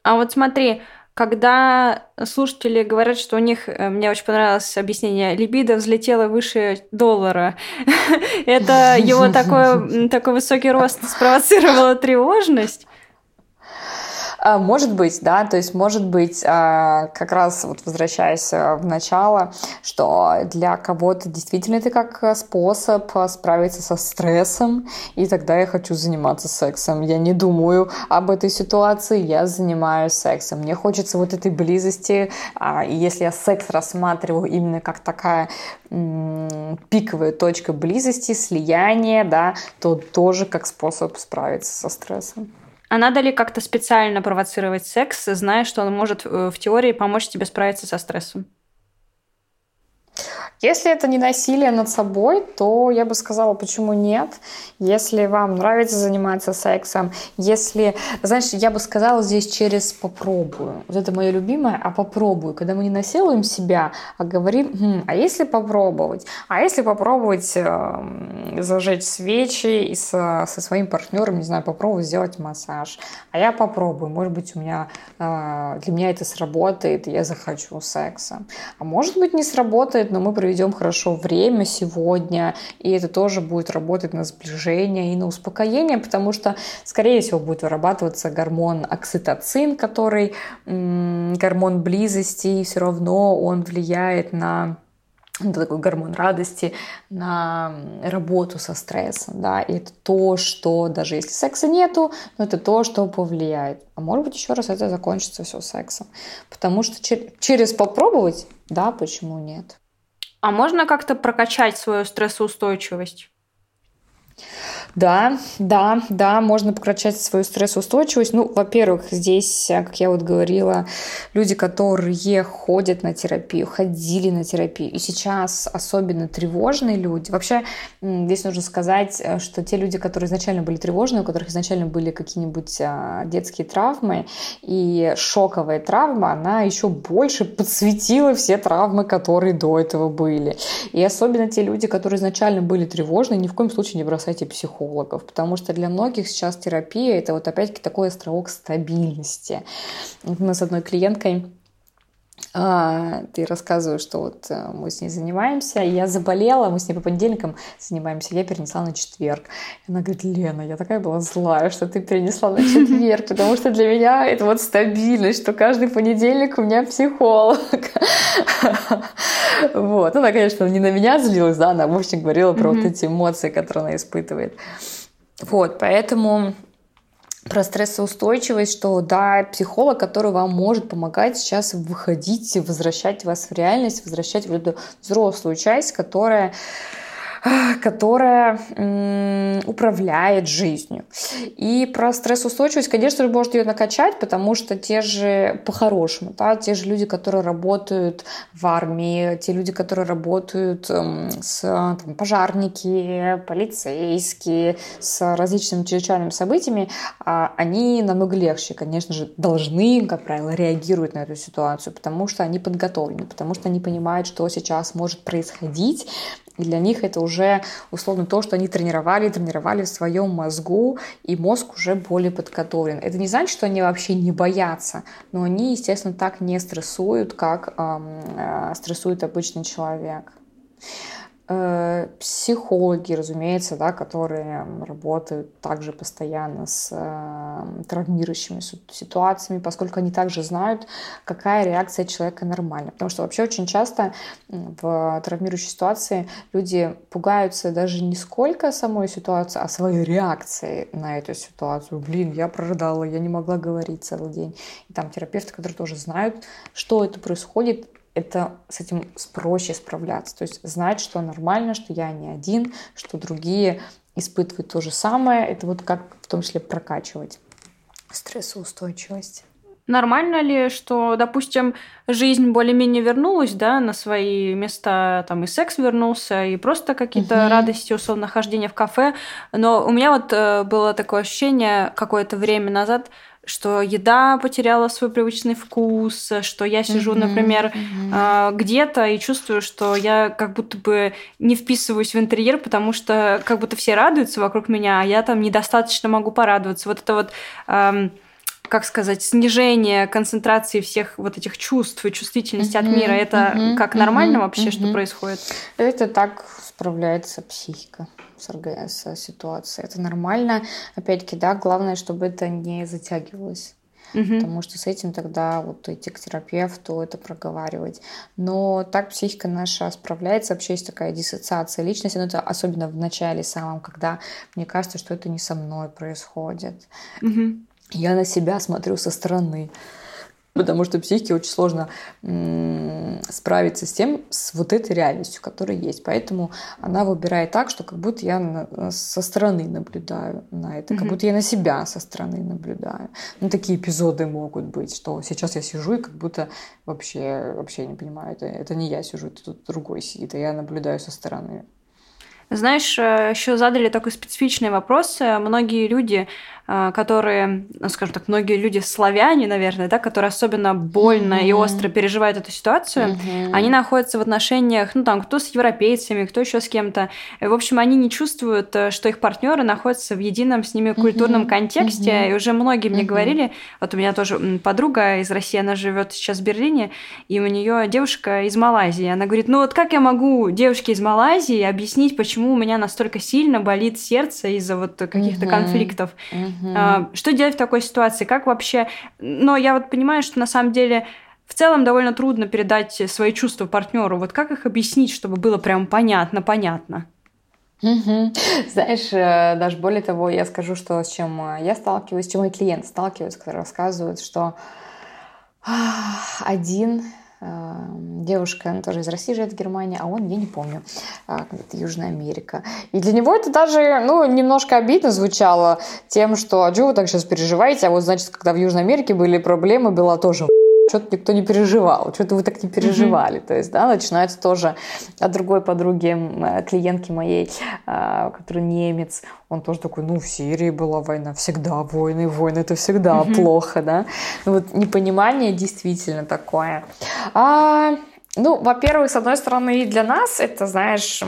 А вот смотри, когда слушатели говорят, что у них, э, мне очень понравилось объяснение, либидо взлетело выше доллара, это его такой, высокий рост спровоцировало тревожность? А, Может быть, да, то есть может быть, а, как раз вот возвращаясь а, в начало, что для кого-то действительно это как а, способ а, справиться со стрессом, и тогда я хочу заниматься сексом. Я не думаю об этой ситуации, я занимаюсь сексом. Мне хочется вот этой близости, а, и если я секс рассматриваю именно как такая пиковая точка близости, слияния, да, то тоже как способ справиться со стрессом. А надо ли как-то специально провоцировать секс, зная, что он может э, в теории помочь тебе справиться со стрессом? Если это не насилие над собой, то я бы сказала, почему нет. Если вам нравится заниматься сексом, если, знаешь, я бы сказала здесь через попробую. Вот это мое любимое, а попробую. Когда мы не насилуем себя, а говорим, «Хм, а если попробовать? А если попробовать э, зажечь свечи и со, со своим партнером, не знаю, попробовать сделать массаж. А я попробую, может быть, у меня э, для меня это сработает, и я захочу секса. А может быть, не сработает, но мы проведем хорошо время сегодня, и это тоже будет работать на сближение и на успокоение, потому что, скорее всего, будет вырабатываться гормон окситоцин, который гормон близости, и все равно он влияет на это такой гормон радости на работу со стрессом, да, и это то, что даже если секса нету, но это то, что повлияет. А может быть, еще раз это закончится все сексом. Потому что чер- через попробовать, да, почему нет? А можно как-то прокачать свою стрессоустойчивость? Да, да, да, можно прокачать свою стрессоустойчивость. Ну, во-первых, здесь, как я вот говорила, люди, которые ходят на терапию, ходили на терапию, и сейчас особенно тревожные люди. Вообще, здесь нужно сказать, э, что те люди, которые изначально были тревожные, у которых изначально были какие-нибудь а, детские травмы и шоковая травма, она еще больше подсветила все травмы, которые до этого были. И особенно те люди, которые изначально были тревожные, ни в коем случае не бросайте психологов, потому что для многих сейчас терапия это вот опять-таки такой островок стабильности. Мы с одной клиенткой а, ты рассказываешь, что вот э, мы с ней занимаемся, я заболела, мы с ней по понедельникам занимаемся, я перенесла на четверг. И она говорит, Лена, я такая была злая, что ты перенесла на четверг, потому что для меня это вот стабильность, что каждый понедельник у меня психолог. Вот. Она, конечно, не на меня злилась, да, она, в общем, говорила про вот эти эмоции, которые она испытывает. Вот, поэтому про стрессоустойчивость, что да, психолог, который вам может помогать сейчас выходить, возвращать вас в реальность, возвращать в эту взрослую часть, которая которая управляет жизнью. И про стрессоустойчивость, конечно же, может ее накачать, потому что те же, по-хорошему, да, те же люди, которые работают в армии, те люди, которые работают эм, с там, пожарники, полицейские, с различными чрезвычайными событиями, а, они намного легче, конечно же, должны, как правило, реагировать на эту ситуацию, потому что они подготовлены, потому что они понимают, что сейчас может происходить, и для них это уже условно то, что они тренировали, тренировали в своем мозгу, и мозг уже более подготовлен. Это не значит, что они вообще не боятся, но они, естественно, так не стрессуют, как э, стрессует обычный человек. Э, психологи, разумеется, да, которые работают также постоянно с э, травмирующими ситуациями, поскольку они также знают, какая реакция человека нормальна. Потому что вообще очень часто в травмирующей ситуации люди пугаются даже не сколько самой ситуации, а своей реакции на эту ситуацию. Блин, я прорыдала, я не могла говорить целый день. И там терапевты, которые тоже знают, что это происходит, это с этим проще справляться. То есть знать, что нормально, что я не один, что другие испытывают то же самое. Это вот как в том числе прокачивать стрессоустойчивость. Нормально ли, что, допустим, жизнь более-менее вернулась, да, на свои места, там и секс вернулся, и просто какие-то угу. радости, условно, хождение в кафе. Но у меня вот э, было такое ощущение какое-то время назад, что еда потеряла свой привычный вкус, что я сижу, mm-hmm, например, mm-hmm. где-то и чувствую, что я как будто бы не вписываюсь в интерьер, потому что как будто все радуются вокруг меня, а я там недостаточно могу порадоваться. Вот это вот как сказать, снижение концентрации всех вот этих чувств и чувствительности mm-hmm, от мира, это mm-hmm, как нормально mm-hmm, вообще, mm-hmm. что происходит? Это так справляется психика с РГС ситуацией. Это нормально. Опять-таки, да, главное, чтобы это не затягивалось. Угу. Потому что с этим тогда вот идти к терапевту, это проговаривать. Но так психика наша справляется. Вообще есть такая диссоциация личности, но это особенно в начале самом, когда мне кажется, что это не со мной происходит. Угу. Я на себя смотрю со стороны потому что психике очень сложно справиться с тем, с вот этой реальностью, которая есть. Поэтому она выбирает так, что как будто я со стороны наблюдаю на это, как будто я на себя со стороны наблюдаю. Ну, такие эпизоды могут быть, что сейчас я сижу и как будто вообще, вообще не понимаю, это, это не я сижу, это тут другой сидит, а я наблюдаю со стороны. Знаешь, э, еще задали такой специфичный вопрос. Многие люди которые, ну, скажем так, многие люди славяне, наверное, да, которые особенно больно mm-hmm. и остро переживают эту ситуацию, mm-hmm. они находятся в отношениях, ну там, кто с европейцами, кто еще с кем-то. В общем, они не чувствуют, э, что их партнеры находятся в едином с ними культурном mm-hmm. контексте. Mm-hmm. И уже многие мне mm-hmm. говорили, вот у меня тоже подруга из России, она живет сейчас в Берлине, и у нее девушка из Малайзии. Она говорит, ну вот как я могу девушке из Малайзии объяснить, почему у меня настолько сильно болит сердце из-за вот каких-то mm-hmm. конфликтов? Mm-hmm. Угу. Что делать в такой ситуации? Как вообще... Но я вот понимаю, что на самом деле в целом довольно трудно передать свои чувства партнеру. Вот как их объяснить, чтобы было прям понятно, понятно? Угу. Знаешь, э, даже более того, я скажу, что с чем э, я сталкиваюсь, с чем мои клиенты сталкиваются, которые рассказывают, что один девушка, она тоже из России живет в Германии, а он, я не помню, а, это Южная Америка. И для него это даже, ну, немножко обидно звучало тем, что, а что вы так сейчас переживаете, а вот, значит, когда в Южной Америке были проблемы, была тоже что-то никто не переживал, что-то вы так не переживали. Mm-hmm. То есть, да, начинается тоже от другой подруги, клиентки моей, а, который немец, он тоже такой, ну, в Сирии была война, всегда войны, войны, это всегда mm-hmm. плохо, да. Ну, вот непонимание действительно такое. А, ну, во-первых, с одной стороны, для нас это, знаешь,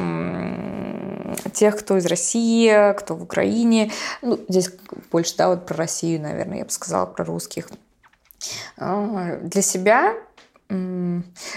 тех, кто из России, кто в Украине, ну, здесь больше, да, вот про Россию, наверное, я бы сказала, про русских, для себя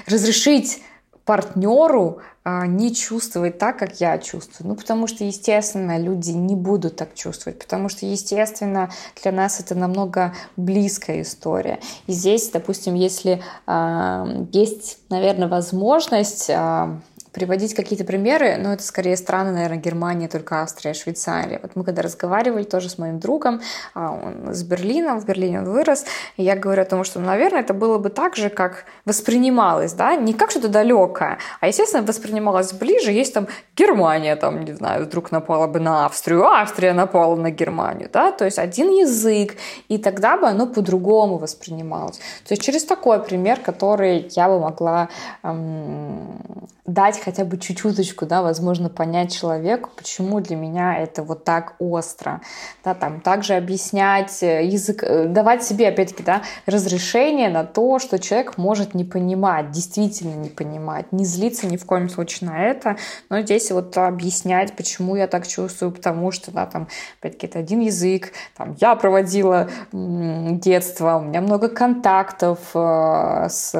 разрешить партнеру а, не чувствовать так, как я чувствую. Ну, потому что, естественно, люди не будут так чувствовать, потому что, естественно, для нас это намного близкая история. И здесь, допустим, если э, есть, наверное, возможность э, приводить какие-то примеры, но это скорее страны, наверное, Германия, только Австрия, Швейцария. Вот мы когда разговаривали тоже с моим другом, а, он из Берлина, в Берлине он вырос, и я говорю о том, что, наверное, это было бы так же, как воспринималось, да, не как что-то далекое, а, естественно, воспринималось ближе, есть там Германия, там, не знаю, вдруг напала бы на Австрию, а Австрия напала на Германию, да, то есть один язык, и тогда бы оно по-другому воспринималось. То есть через такой пример, который я бы могла эм, дать хотя бы чуть-чуточку, да, возможно, понять человеку, почему для меня это вот так остро, да, там, также объяснять э, язык, э, давать себе, опять-таки, да, разрешение на то, что человек может не понимать, действительно не понимать, не злиться ни в коем случае на это, но здесь вот объяснять, почему я так чувствую, потому что, да, там, опять-таки, это один язык, там, я проводила детство, у меня много контактов э, с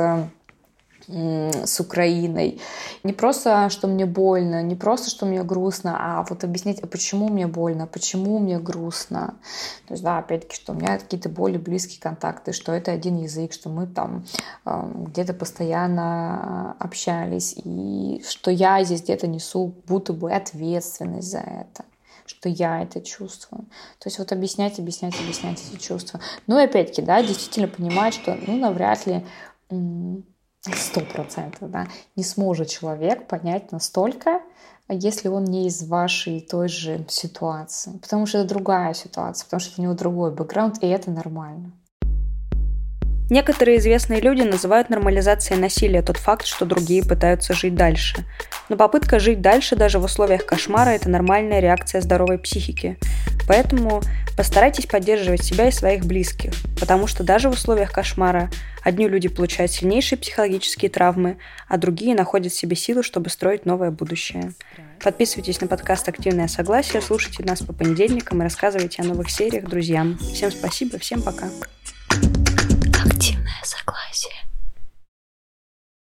с Украиной. Не просто, что мне больно, не просто, что мне грустно, а вот объяснить, а почему мне больно, почему мне грустно. То есть, да, опять-таки, что у меня какие-то более близкие контакты, что это один язык, что мы там э, где-то постоянно общались, и что я здесь где-то несу будто бы ответственность за это что я это чувствую. То есть вот объяснять, объяснять, объяснять эти чувства. Ну и опять-таки, да, действительно понимать, что, ну, навряд ли сто процентов, да, не сможет человек понять настолько, если он не из вашей той же ситуации. Потому что это другая ситуация, потому что у него другой бэкграунд, и это нормально. Некоторые известные люди называют нормализацией насилия тот факт, что другие пытаются жить дальше. Но попытка жить дальше даже в условиях кошмара – это нормальная реакция здоровой психики. Поэтому постарайтесь поддерживать себя и своих близких, потому что даже в условиях кошмара одни люди получают сильнейшие психологические травмы, а другие находят в себе силы, чтобы строить новое будущее. Подписывайтесь на подкаст «Активное согласие», слушайте нас по понедельникам и рассказывайте о новых сериях друзьям. Всем спасибо, всем пока согласие.